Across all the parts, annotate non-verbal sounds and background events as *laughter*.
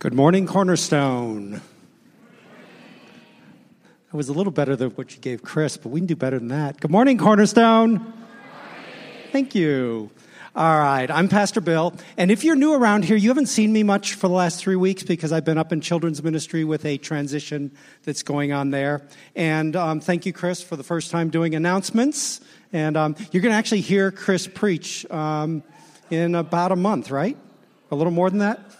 Good morning, Cornerstone. That was a little better than what you gave Chris, but we can do better than that. Good morning, Cornerstone. Thank you. All right, I'm Pastor Bill. And if you're new around here, you haven't seen me much for the last three weeks because I've been up in children's ministry with a transition that's going on there. And um, thank you, Chris, for the first time doing announcements. And um, you're going to actually hear Chris preach um, in about a month, right? A little more than that?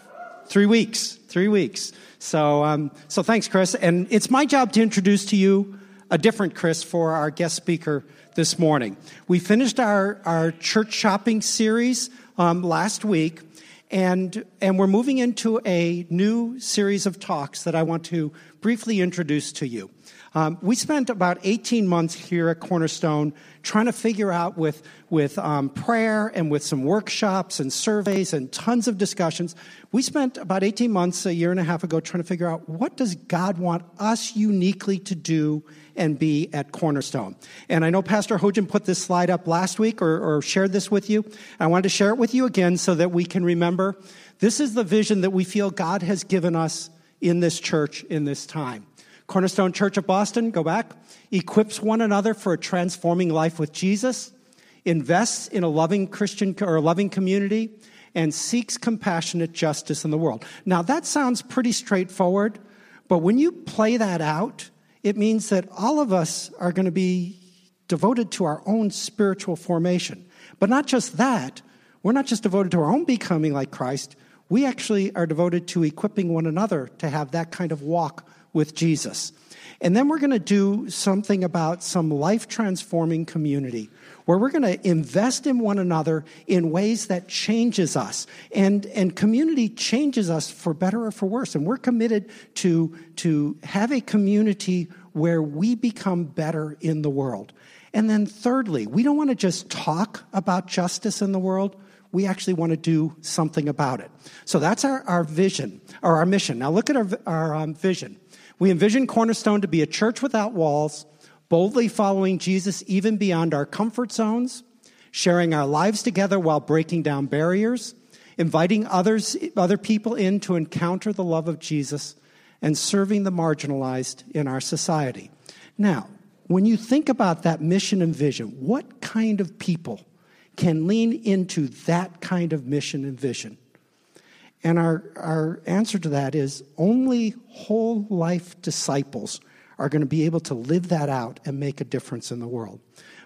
Three weeks. Three weeks. So, um, so thanks, Chris. And it's my job to introduce to you a different Chris for our guest speaker this morning. We finished our, our church shopping series um, last week, and, and we're moving into a new series of talks that I want to briefly introduce to you. Um, we spent about 18 months here at Cornerstone trying to figure out with, with um, prayer and with some workshops and surveys and tons of discussions. We spent about 18 months, a year and a half ago, trying to figure out what does God want us uniquely to do and be at Cornerstone. And I know Pastor Hojan put this slide up last week or, or shared this with you. I wanted to share it with you again so that we can remember this is the vision that we feel God has given us in this church in this time. Cornerstone Church of Boston, go back, equips one another for a transforming life with Jesus, invests in a loving Christian or a loving community, and seeks compassionate justice in the world. Now, that sounds pretty straightforward, but when you play that out, it means that all of us are going to be devoted to our own spiritual formation. But not just that, we're not just devoted to our own becoming like Christ, we actually are devoted to equipping one another to have that kind of walk with Jesus. And then we're going to do something about some life transforming community where we're going to invest in one another in ways that changes us. And, and community changes us for better or for worse. And we're committed to, to have a community where we become better in the world. And then thirdly, we don't want to just talk about justice in the world we actually want to do something about it. So that's our, our vision or our mission. Now look at our, our um, vision. We envision Cornerstone to be a church without walls, boldly following Jesus even beyond our comfort zones, sharing our lives together while breaking down barriers, inviting others, other people in to encounter the love of Jesus, and serving the marginalized in our society. Now, when you think about that mission and vision, what kind of people can lean into that kind of mission and vision? And our, our answer to that is only whole life disciples are going to be able to live that out and make a difference in the world,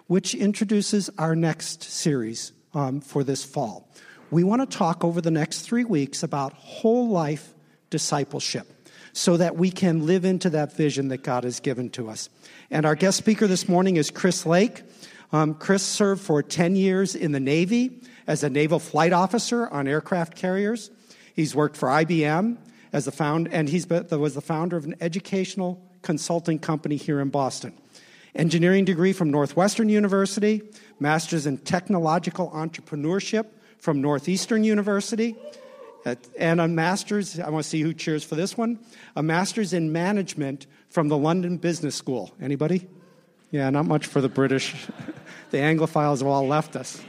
which introduces our next series um, for this fall. We want to talk over the next three weeks about whole life discipleship so that we can live into that vision that God has given to us. And our guest speaker this morning is Chris Lake. Um, Chris served for 10 years in the Navy as a naval flight officer on aircraft carriers. He's worked for IBM as the found, and he was the founder of an educational consulting company here in Boston. Engineering degree from Northwestern University, master's in technological entrepreneurship from Northeastern University, and a master's, I want to see who cheers for this one, a master's in management from the London Business School. Anybody? Yeah, not much for the British. *laughs* the Anglophiles have all left us.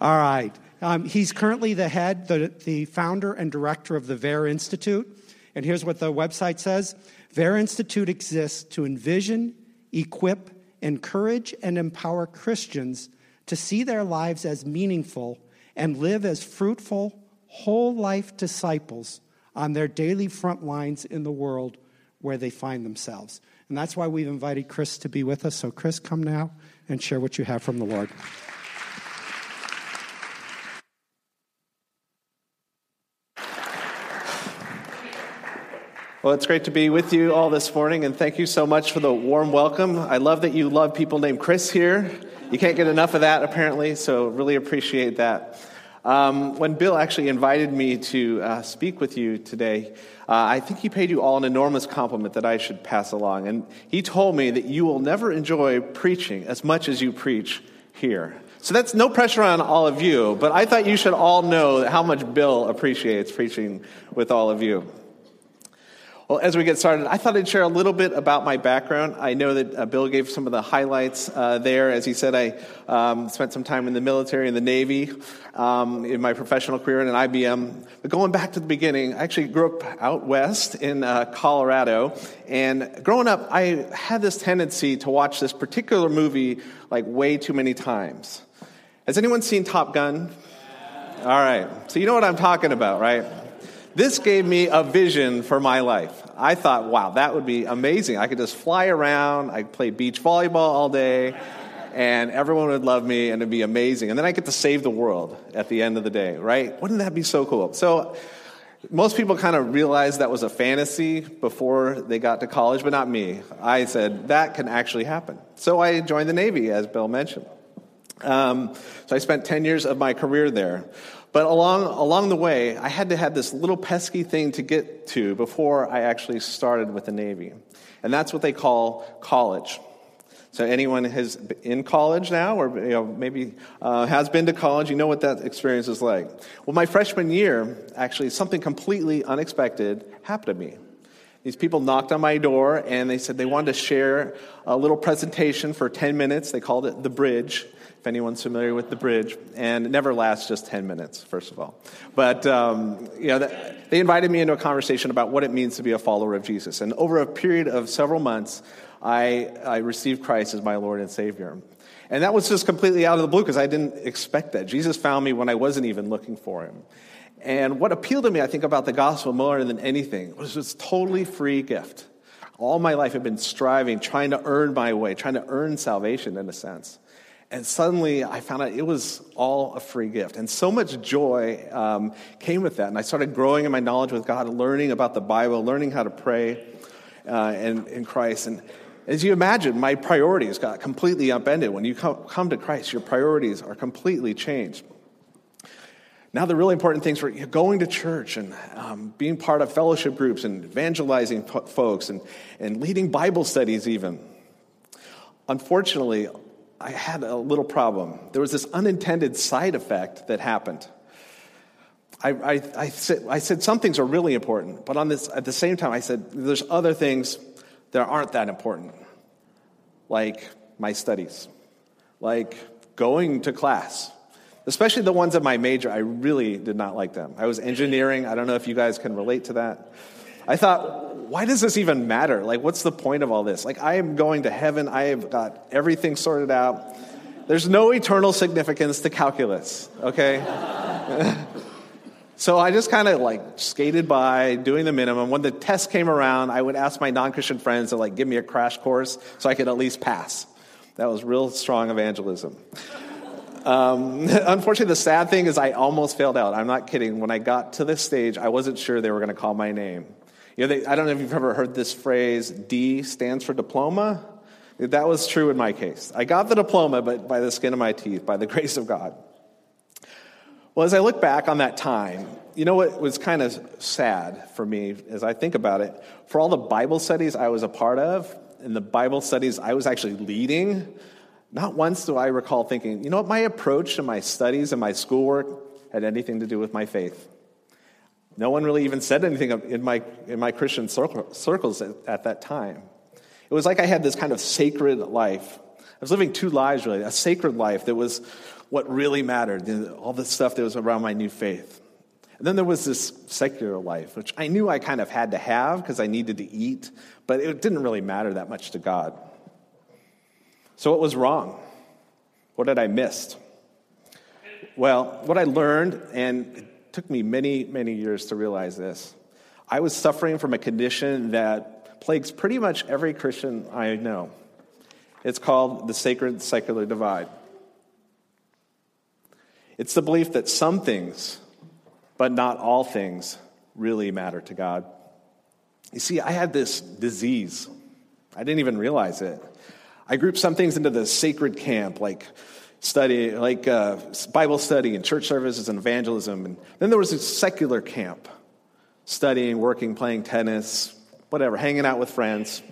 All right. Um, he's currently the head, the, the founder and director of the VER Institute. And here's what the website says VER Institute exists to envision, equip, encourage, and empower Christians to see their lives as meaningful and live as fruitful, whole life disciples on their daily front lines in the world where they find themselves. And that's why we've invited Chris to be with us. So, Chris, come now and share what you have from the Lord. Well, it's great to be with you all this morning, and thank you so much for the warm welcome. I love that you love people named Chris here. You can't get enough of that, apparently, so really appreciate that. Um, when Bill actually invited me to uh, speak with you today, uh, I think he paid you all an enormous compliment that I should pass along. And he told me that you will never enjoy preaching as much as you preach here. So that's no pressure on all of you, but I thought you should all know how much Bill appreciates preaching with all of you. Well, as we get started, I thought I'd share a little bit about my background. I know that uh, Bill gave some of the highlights uh, there. As he said, I um, spent some time in the military and the Navy um, in my professional career in an IBM. But going back to the beginning, I actually grew up out west in uh, Colorado. And growing up, I had this tendency to watch this particular movie like way too many times. Has anyone seen Top Gun? All right. So you know what I'm talking about, right? This gave me a vision for my life. I thought, wow, that would be amazing. I could just fly around, I play beach volleyball all day, and everyone would love me, and it'd be amazing. And then I get to save the world at the end of the day, right? Wouldn't that be so cool? So, most people kind of realized that was a fantasy before they got to college, but not me. I said, that can actually happen. So I joined the Navy, as Bill mentioned. Um, so I spent 10 years of my career there. But along, along the way, I had to have this little pesky thing to get to before I actually started with the Navy. And that's what they call college. So anyone has in college now, or you know, maybe uh, has been to college, you know what that experience is like. Well, my freshman year, actually, something completely unexpected happened to me. These people knocked on my door and they said they wanted to share a little presentation for 10 minutes. They called it The Bridge if anyone's familiar with the bridge, and it never lasts just 10 minutes, first of all. But, um, you know, they invited me into a conversation about what it means to be a follower of Jesus. And over a period of several months, I, I received Christ as my Lord and Savior. And that was just completely out of the blue because I didn't expect that. Jesus found me when I wasn't even looking for him. And what appealed to me, I think, about the gospel more than anything was this totally free gift. All my life I've been striving, trying to earn my way, trying to earn salvation in a sense. And suddenly I found out it was all a free gift. And so much joy um, came with that. And I started growing in my knowledge with God, learning about the Bible, learning how to pray uh, in, in Christ. And as you imagine, my priorities got completely upended. When you come, come to Christ, your priorities are completely changed. Now, the really important things were going to church and um, being part of fellowship groups and evangelizing folks and, and leading Bible studies, even. Unfortunately, I had a little problem. There was this unintended side effect that happened. I, I, I, said, I said some things are really important, but on this, at the same time, I said there's other things that aren't that important, like my studies, like going to class, especially the ones of my major. I really did not like them. I was engineering. I don't know if you guys can relate to that. I thought, why does this even matter? Like, what's the point of all this? Like, I am going to heaven. I have got everything sorted out. There's no eternal significance to calculus, okay? *laughs* so I just kind of like skated by doing the minimum. When the test came around, I would ask my non Christian friends to like give me a crash course so I could at least pass. That was real strong evangelism. Um, *laughs* unfortunately, the sad thing is I almost failed out. I'm not kidding. When I got to this stage, I wasn't sure they were going to call my name. You know, they, I don't know if you've ever heard this phrase, D stands for diploma. That was true in my case. I got the diploma, but by the skin of my teeth, by the *laughs* grace of God. Well, as I look back on that time, you know what was kind of sad for me as I think about it? For all the Bible studies I was a part of, and the Bible studies I was actually leading, not once do I recall thinking, you know what, my approach to my studies and my schoolwork had anything to do with my faith. No one really even said anything in my, in my Christian circles at, at that time. It was like I had this kind of sacred life. I was living two lives, really a sacred life that was what really mattered, all the stuff that was around my new faith. And then there was this secular life, which I knew I kind of had to have because I needed to eat, but it didn't really matter that much to God. So, what was wrong? What had I missed? Well, what I learned, and took me many, many years to realize this. I was suffering from a condition that plagues pretty much every Christian I know. It's called the sacred secular divide. It's the belief that some things, but not all things, really matter to God. You see, I had this disease. I didn't even realize it. I grouped some things into the sacred camp, like study, like uh, Bible study and church services and evangelism. And then there was a secular camp, studying, working, playing tennis, whatever, hanging out with friends.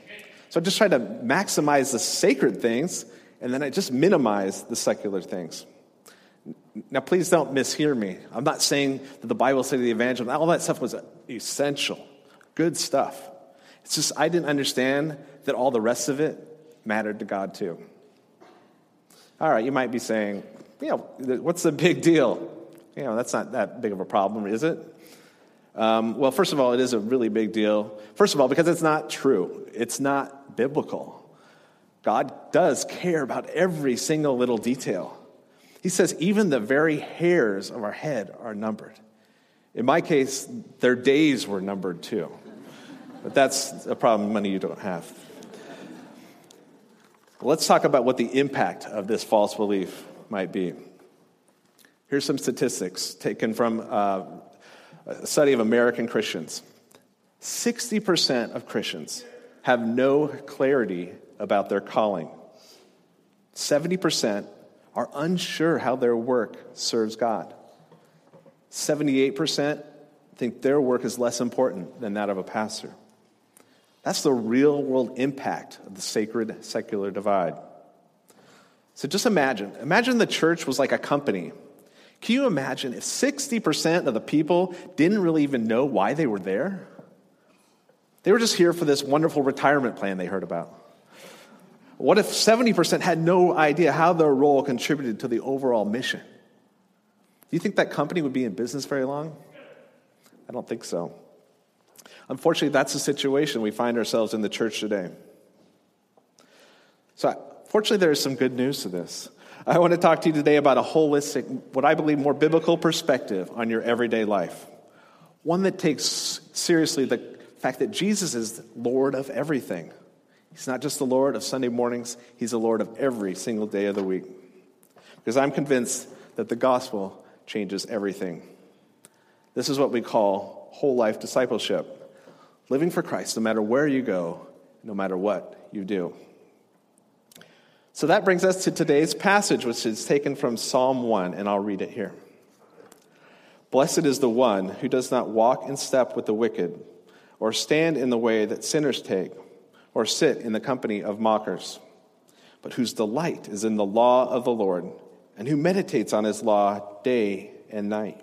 So I just tried to maximize the sacred things, and then I just minimized the secular things. Now, please don't mishear me. I'm not saying that the Bible study, the evangelism, all that stuff was essential, good stuff. It's just I didn't understand that all the rest of it mattered to God too. All right, you might be saying, you know, what's the big deal? You know, that's not that big of a problem, is it? Um, well, first of all, it is a really big deal. First of all, because it's not true, it's not biblical. God does care about every single little detail. He says, even the very hairs of our head are numbered. In my case, their days were numbered too. But that's a problem money you don't have. Let's talk about what the impact of this false belief might be. Here's some statistics taken from uh, a study of American Christians. 60% of Christians have no clarity about their calling. 70% are unsure how their work serves God. 78% think their work is less important than that of a pastor. That's the real world impact of the sacred secular divide. So just imagine imagine the church was like a company. Can you imagine if 60% of the people didn't really even know why they were there? They were just here for this wonderful retirement plan they heard about. What if 70% had no idea how their role contributed to the overall mission? Do you think that company would be in business very long? I don't think so. Unfortunately, that's the situation we find ourselves in the church today. So, fortunately, there is some good news to this. I want to talk to you today about a holistic, what I believe more biblical perspective on your everyday life. One that takes seriously the fact that Jesus is Lord of everything. He's not just the Lord of Sunday mornings, He's the Lord of every single day of the week. Because I'm convinced that the gospel changes everything. This is what we call whole life discipleship living for Christ no matter where you go, no matter what you do. So that brings us to today's passage, which is taken from Psalm 1, and I'll read it here. Blessed is the one who does not walk in step with the wicked, or stand in the way that sinners take, or sit in the company of mockers, but whose delight is in the law of the Lord, and who meditates on his law day and night.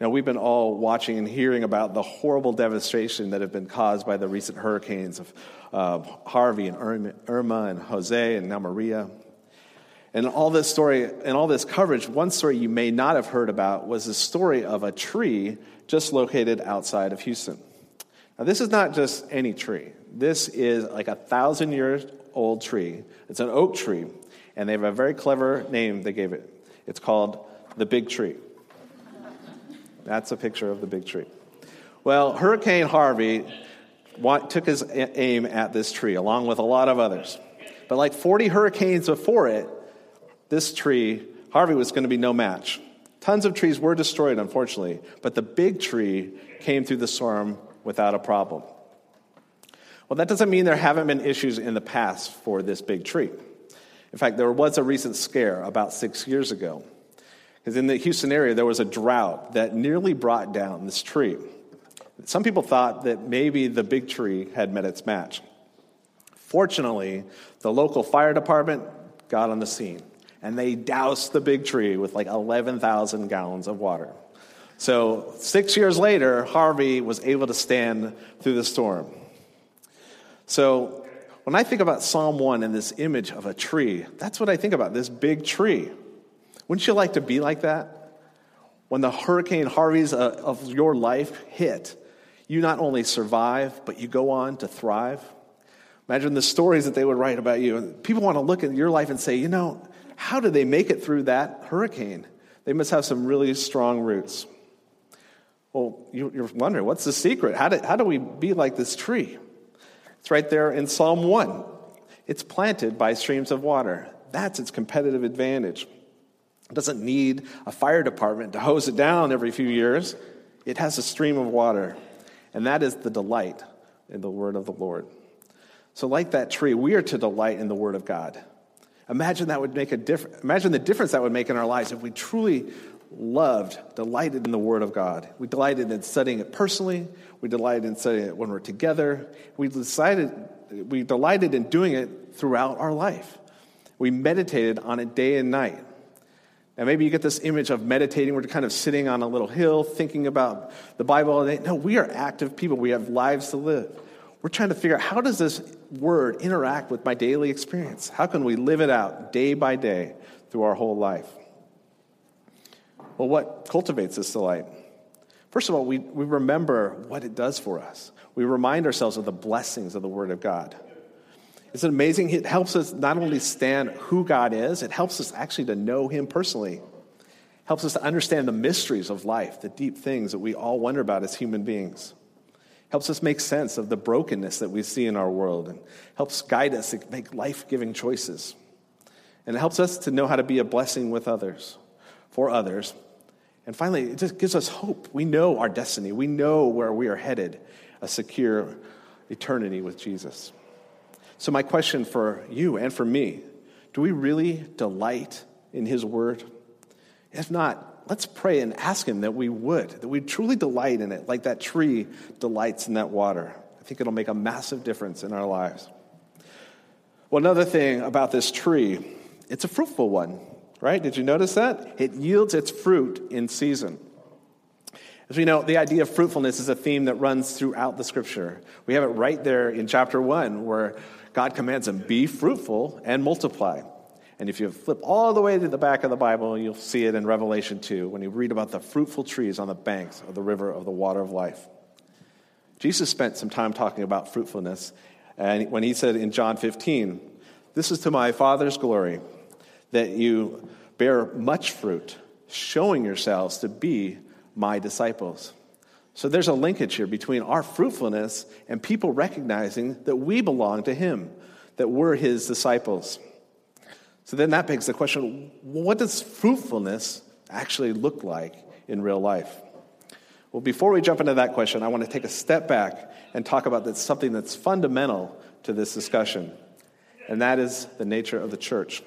Now, we've been all watching and hearing about the horrible devastation that have been caused by the recent hurricanes of uh, Harvey and Irma and Jose and now Maria. And all this story and all this coverage, one story you may not have heard about was the story of a tree just located outside of Houston. Now, this is not just any tree. This is like a thousand year old tree. It's an oak tree, and they have a very clever name they gave it. It's called the Big Tree. That's a picture of the big tree. Well, Hurricane Harvey took his aim at this tree, along with a lot of others. But like 40 hurricanes before it, this tree, Harvey, was going to be no match. Tons of trees were destroyed, unfortunately, but the big tree came through the storm without a problem. Well, that doesn't mean there haven't been issues in the past for this big tree. In fact, there was a recent scare about six years ago because in the Houston area, there was a drought that nearly brought down this tree. Some people thought that maybe the big tree had met its match. Fortunately, the local fire department got on the scene and they doused the big tree with like 11,000 gallons of water. So, six years later, Harvey was able to stand through the storm. So, when I think about Psalm 1 and this image of a tree, that's what I think about this big tree. Wouldn't you like to be like that? When the hurricane Harveys uh, of your life hit, you not only survive, but you go on to thrive. Imagine the stories that they would write about you. People want to look at your life and say, you know, how did they make it through that hurricane? They must have some really strong roots. Well, you're wondering, what's the secret? How do, how do we be like this tree? It's right there in Psalm 1. It's planted by streams of water. That's its competitive advantage. It doesn't need a fire department to hose it down every few years. It has a stream of water. And that is the delight in the word of the Lord. So, like that tree, we are to delight in the Word of God. Imagine that would make a difference. Imagine the difference that would make in our lives if we truly loved, delighted in the Word of God. We delighted in studying it personally. We delighted in studying it when we're together. We decided, we delighted in doing it throughout our life. We meditated on it day and night. And maybe you get this image of meditating. We're kind of sitting on a little hill thinking about the Bible all day. No, we are active people. We have lives to live. We're trying to figure out how does this word interact with my daily experience? How can we live it out day by day through our whole life? Well, what cultivates this delight? First of all, we, we remember what it does for us. We remind ourselves of the blessings of the Word of God. It's amazing. It helps us not only stand who God is, it helps us actually to know Him personally. It helps us to understand the mysteries of life, the deep things that we all wonder about as human beings. It helps us make sense of the brokenness that we see in our world and helps guide us to make life giving choices. And it helps us to know how to be a blessing with others, for others, and finally, it just gives us hope. We know our destiny, we know where we are headed a secure eternity with Jesus. So, my question for you and for me do we really delight in His Word? If not, let's pray and ask Him that we would, that we truly delight in it, like that tree delights in that water. I think it'll make a massive difference in our lives. Well, another thing about this tree, it's a fruitful one right? Did you notice that? It yields its fruit in season. As we know, the idea of fruitfulness is a theme that runs throughout the scripture. We have it right there in chapter 1 where God commands them, be fruitful and multiply. And if you flip all the way to the back of the Bible, you'll see it in Revelation 2 when you read about the fruitful trees on the banks of the river of the water of life. Jesus spent some time talking about fruitfulness, and when he said in John 15, This is to my Father's glory that you bear much fruit, showing yourselves to be my disciples. So there's a linkage here between our fruitfulness and people recognizing that we belong to him, that we're his disciples. So then that begs the question what does fruitfulness actually look like in real life? Well, before we jump into that question, I want to take a step back and talk about something that's fundamental to this discussion, and that is the nature of the church.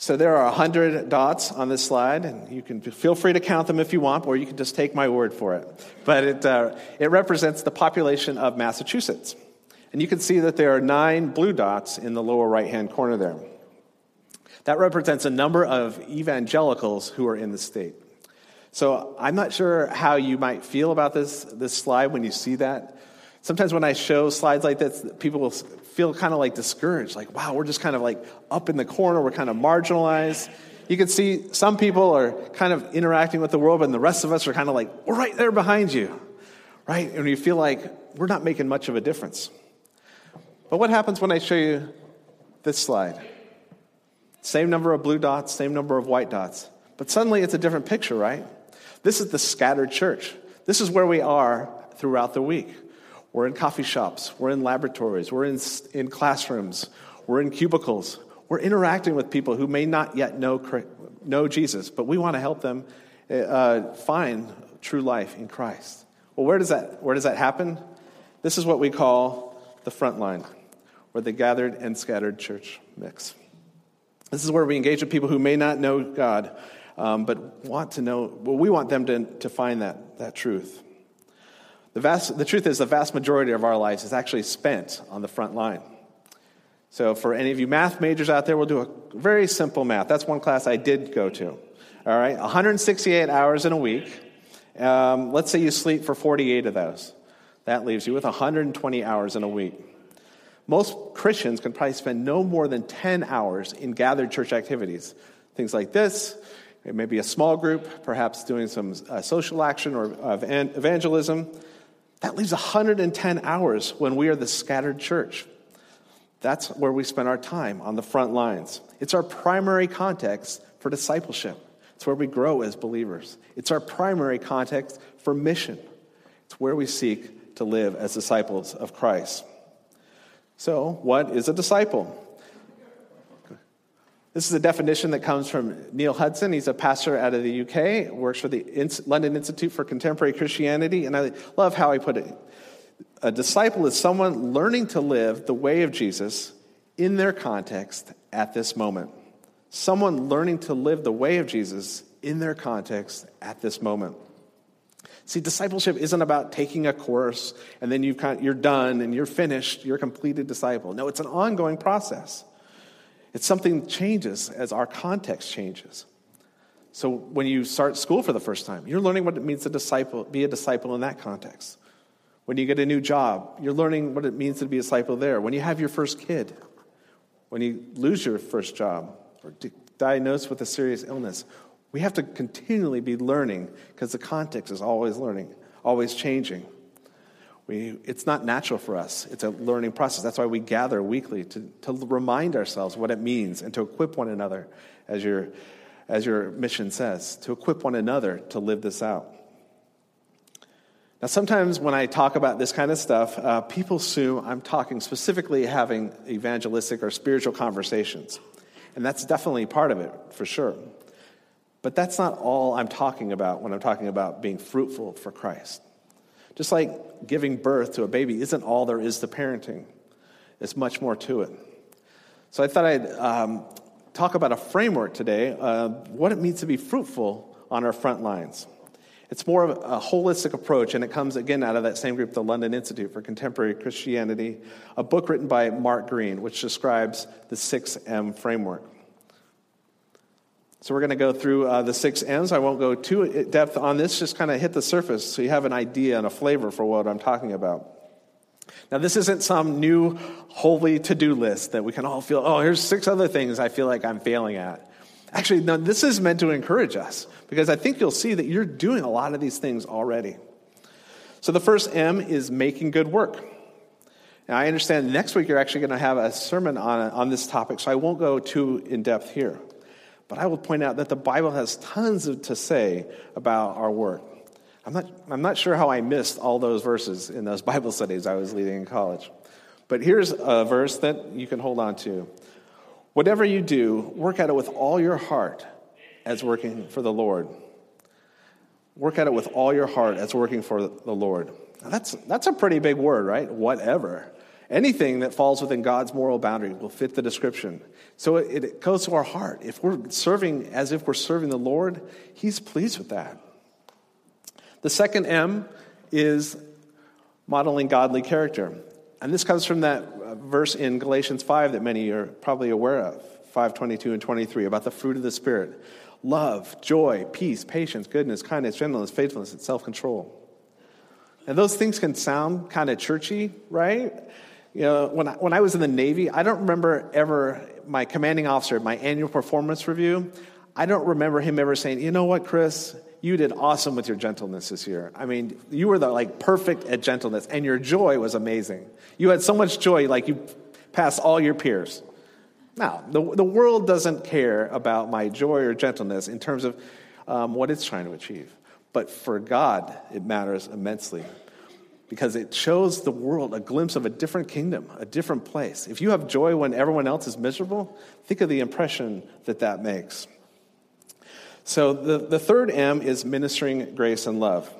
So there are 100 dots on this slide, and you can feel free to count them if you want, or you can just take my word for it. But it, uh, it represents the population of Massachusetts. And you can see that there are nine blue dots in the lower right hand corner there. That represents a number of evangelicals who are in the state. So I'm not sure how you might feel about this, this slide when you see that. Sometimes when I show slides like this, people will feel kind of like discouraged, like, wow, we're just kind of like up in the corner, we're kind of marginalized. You can see some people are kind of interacting with the world, but the rest of us are kind of like, we're right there behind you, right? And you feel like we're not making much of a difference. But what happens when I show you this slide? Same number of blue dots, same number of white dots. But suddenly it's a different picture, right? This is the scattered church. This is where we are throughout the week. We're in coffee shops, we're in laboratories, we're in, in classrooms, we're in cubicles. We're interacting with people who may not yet know, know Jesus, but we want to help them uh, find true life in Christ. Well, where does, that, where does that happen? This is what we call the front line, where the gathered and scattered church mix. This is where we engage with people who may not know God, um, but want to know, well, we want them to, to find that, that truth. The, vast, the truth is, the vast majority of our lives is actually spent on the front line. So, for any of you math majors out there, we'll do a very simple math. That's one class I did go to. All right, 168 hours in a week. Um, let's say you sleep for 48 of those. That leaves you with 120 hours in a week. Most Christians can probably spend no more than 10 hours in gathered church activities. Things like this, it may be a small group, perhaps doing some uh, social action or uh, evangelism. That leaves 110 hours when we are the scattered church. That's where we spend our time on the front lines. It's our primary context for discipleship. It's where we grow as believers. It's our primary context for mission. It's where we seek to live as disciples of Christ. So, what is a disciple? This is a definition that comes from Neil Hudson. He's a pastor out of the UK, works for the London Institute for Contemporary Christianity, and I love how he put it. A disciple is someone learning to live the way of Jesus in their context at this moment. Someone learning to live the way of Jesus in their context at this moment. See, discipleship isn't about taking a course and then you've kind of, you're done and you're finished, you're a completed disciple. No, it's an ongoing process. It's something that changes as our context changes. So when you start school for the first time, you're learning what it means to disciple, be a disciple in that context. When you get a new job, you're learning what it means to be a disciple there. When you have your first kid, when you lose your first job or diagnosed with a serious illness, we have to continually be learning because the context is always learning, always changing. We, it's not natural for us. It's a learning process. That's why we gather weekly to, to remind ourselves what it means and to equip one another, as your, as your mission says, to equip one another to live this out. Now, sometimes when I talk about this kind of stuff, uh, people assume I'm talking specifically having evangelistic or spiritual conversations. And that's definitely part of it, for sure. But that's not all I'm talking about when I'm talking about being fruitful for Christ. Just like giving birth to a baby isn't all there is to parenting, there's much more to it. So I thought I'd um, talk about a framework today, uh, what it means to be fruitful on our front lines. It's more of a holistic approach, and it comes again out of that same group, the London Institute for Contemporary Christianity, a book written by Mark Greene, which describes the 6M framework. So we're going to go through uh, the six M's. I won't go too depth on this, just kind of hit the surface so you have an idea and a flavor for what I'm talking about. Now, this isn't some new holy to do list that we can all feel, oh, here's six other things I feel like I'm failing at. Actually, no, this is meant to encourage us because I think you'll see that you're doing a lot of these things already. So the first M is making good work. Now, I understand next week you're actually going to have a sermon on, on this topic, so I won't go too in depth here. But I will point out that the Bible has tons of, to say about our work. I'm not, I'm not sure how I missed all those verses in those *laughs* Bible studies I was leading in college. But here's a verse that you can hold on to. Whatever you do, work at it with all your heart as working for the Lord. Work at it with all your heart as working for the Lord. Now that's, that's a pretty big word, right? Whatever. Anything that falls within God's moral boundary will fit the description. So it, goes to our heart. If we're serving as if we're serving the Lord, He's pleased with that. The second M is modeling godly character. And this comes from that uh, verse in Galatians 5 that many are probably aware of 522 and 23 about the fruit of the Spirit love, joy, peace, patience, goodness, kindness, gentleness, faithfulness, and self control. And those things can sound kind of churchy, right? You know, when I, when I was in the Navy, I don't remember ever, my commanding officer, my annual performance review, I don't remember him ever saying, you know what, Chris, you did awesome with your gentleness this year. I mean, you were the, like perfect at gentleness, and your joy was amazing. You had so much joy, like you passed all your peers. Now, the, the world doesn't care about my joy or gentleness in terms of um, what it's trying to achieve. But for God, it matters immensely because it shows the world a glimpse of a different kingdom, a different place. If you have joy when everyone else is miserable, think of the impression that that makes. So, the, the third M is ministering grace and love.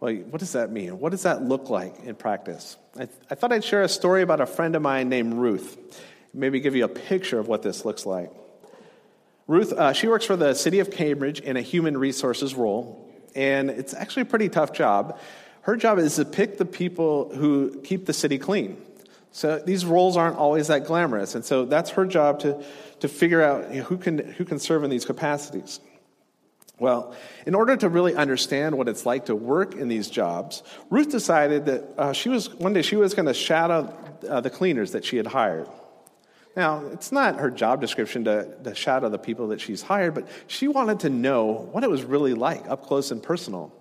Well, what does that mean? What does that look like in practice? I, I thought I'd share a story about a friend of mine named Ruth, maybe give you a picture of what this looks like. Ruth, uh, she works for the city of Cambridge in a human resources role, and it's actually a pretty tough job her job is to pick the people who keep the city clean. So these roles aren't always that glamorous. And so that's her job to, to figure out you know, who, can, who can serve in these capacities. Well, in order to really understand what it's like to work in these jobs, Ruth decided that uh, she was one day she was going to shadow uh, the cleaners that she had hired. Now, it's not her job description to, to shadow the people that she's hired, but she wanted to know what it was really like up close and personal.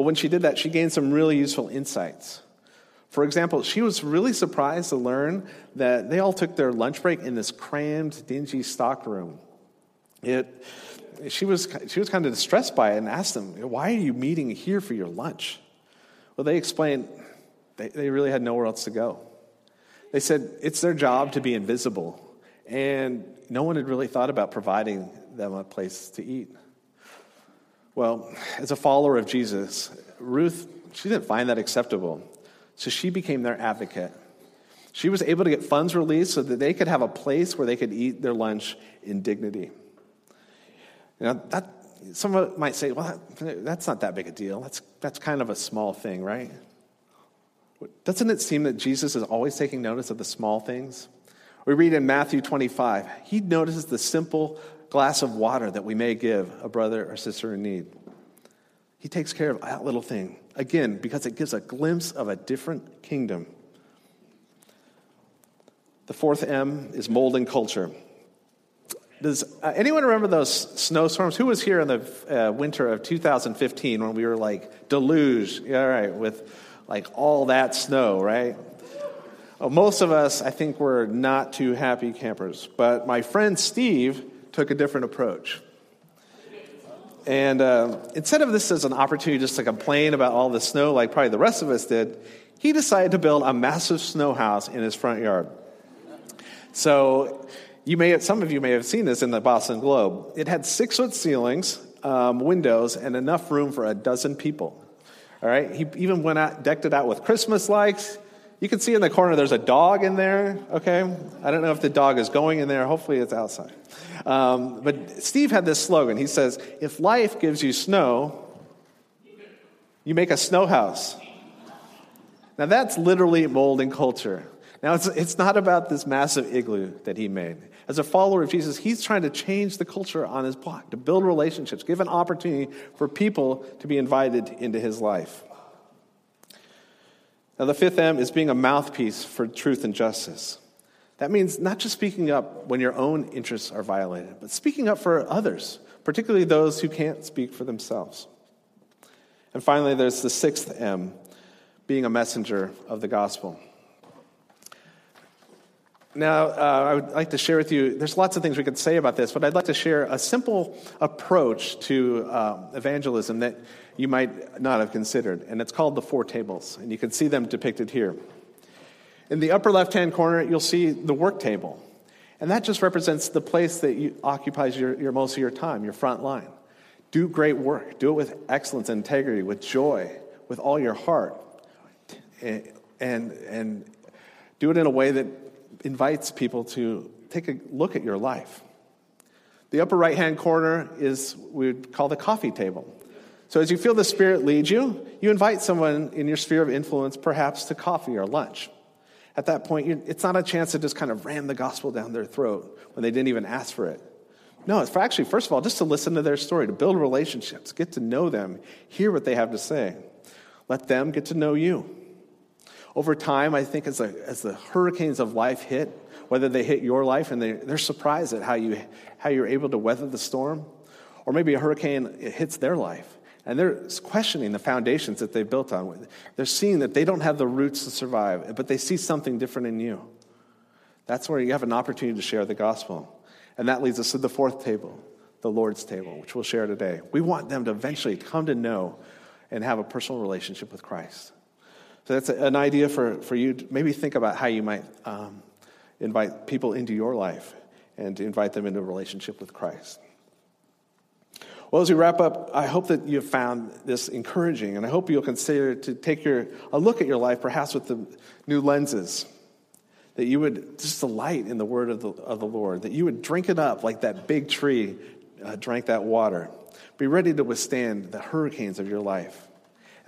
Well, when she did that, she gained some really useful insights. For example, she was really surprised to learn that they all took their lunch break in this crammed, dingy stockroom. It, she, was, she was kind of distressed by it and asked them, Why are you meeting here for your lunch? Well, they explained they, they really had nowhere else to go. They said it's their job to be invisible, and no one had really thought about providing them a place to eat. Well, as a follower of Jesus, Ruth she didn't find that acceptable. So she became their advocate. She was able to get funds released so that they could have a place where they could eat their lunch in dignity. Now, that, some might say, well, that's not that big a deal. That's, that's kind of a small thing, right? Doesn't it seem that Jesus is always taking notice of the small things? We read in Matthew 25, he notices the simple glass of water that we may give a brother or sister in need. He takes care of that little thing. Again, because it gives a glimpse of a different kingdom. The fourth M is molding culture. Does uh, anyone remember those snowstorms? Who was here in the uh, winter of 2015 when we were like deluge? Yeah, right, with like all that snow, right? Well, most of us, I think, were not too happy campers. But my friend Steve took a different approach. And uh, instead of this as an opportunity just to complain about all the snow like probably the rest of us did, he decided to build a massive snow house in his front yard. So you may have, some of you may have seen this in the Boston Globe. It had six foot ceilings, um, windows, and enough room for a dozen people. All right. He even went out, decked it out with Christmas lights. You can see in the corner there's a dog in there. Okay. I don't know if the dog is going in there. Hopefully it's outside. Um, but Steve had this slogan. He says, "If life gives you snow, you make a snow house." Now that's literally molding culture. Now, it's, it's not about this massive igloo that he made. As a follower of Jesus, he's trying to change the culture on his block, to build relationships, give an opportunity for people to be invited into his life. Now, the fifth M is being a mouthpiece for truth and justice. That means not just speaking up when your own interests are violated, but speaking up for others, particularly those who can't speak for themselves. And finally, there's the sixth M, being a messenger of the gospel. Now, uh, I would like to share with you, there's lots of things we could say about this, but I'd like to share a simple approach to uh, evangelism that you might not have considered. And it's called the Four Tables. And you can see them depicted here. In the upper left hand corner, you'll see the work table. And that just represents the place that you, occupies your, your most of your time, your front line. Do great work. Do it with excellence integrity, with joy, with all your heart. And, and, and do it in a way that invites people to take a look at your life. The upper right hand corner is we would call the coffee table. So as you feel the Spirit lead you, you invite someone in your sphere of influence perhaps to coffee or lunch. At that point, it's not a chance to just kind of ram the gospel down their throat when they didn't even ask for it. No, it's for actually, first of all, just to listen to their story, to build relationships, get to know them, hear what they have to say. Let them get to know you. Over time, I think as the, as the hurricanes of life hit, whether they hit your life and they, they're surprised at how, you, how you're able to weather the storm, or maybe a hurricane hits their life and they're questioning the foundations that they built on. They're seeing that they don't have the roots to survive, but they see something different in you. That's where you have an opportunity to share the gospel. And that leads us to the fourth table, the Lord's table, which we'll share today. We want them to eventually come to know and have a personal relationship with Christ. So that's an idea for, for you maybe think about how you might um, invite people into your life and invite them into a relationship with Christ. Well, as we wrap up, I hope that you've found this encouraging, and I hope you'll consider to take your, a look at your life, perhaps with the new lenses. That you would just delight in the word of the, of the Lord, that you would drink it up like that big tree uh, drank that water. Be ready to withstand the hurricanes of your life.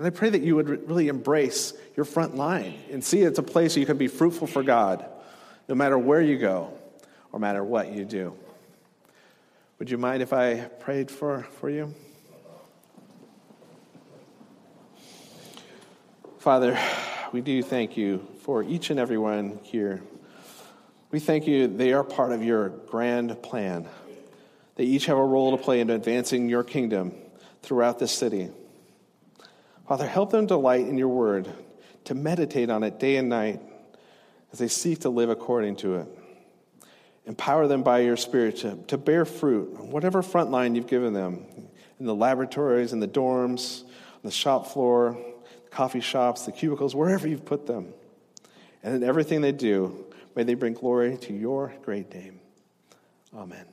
And I pray that you would really embrace your front line and see it's a place you can be fruitful for God, no matter where you go or matter what you do. Would you mind if I prayed for, for you? Father, we do thank you for each and every one here. We thank you they are part of your grand plan. They each have a role to play in advancing your kingdom throughout this city. Father, help them delight in your word, to meditate on it day and night as they seek to live according to it. Empower them by your Spirit to, to bear fruit on whatever front line you've given them in the laboratories, in the dorms, on the shop floor, the coffee shops, the cubicles, wherever you've put them. And in everything they do, may they bring glory to your great name. Amen.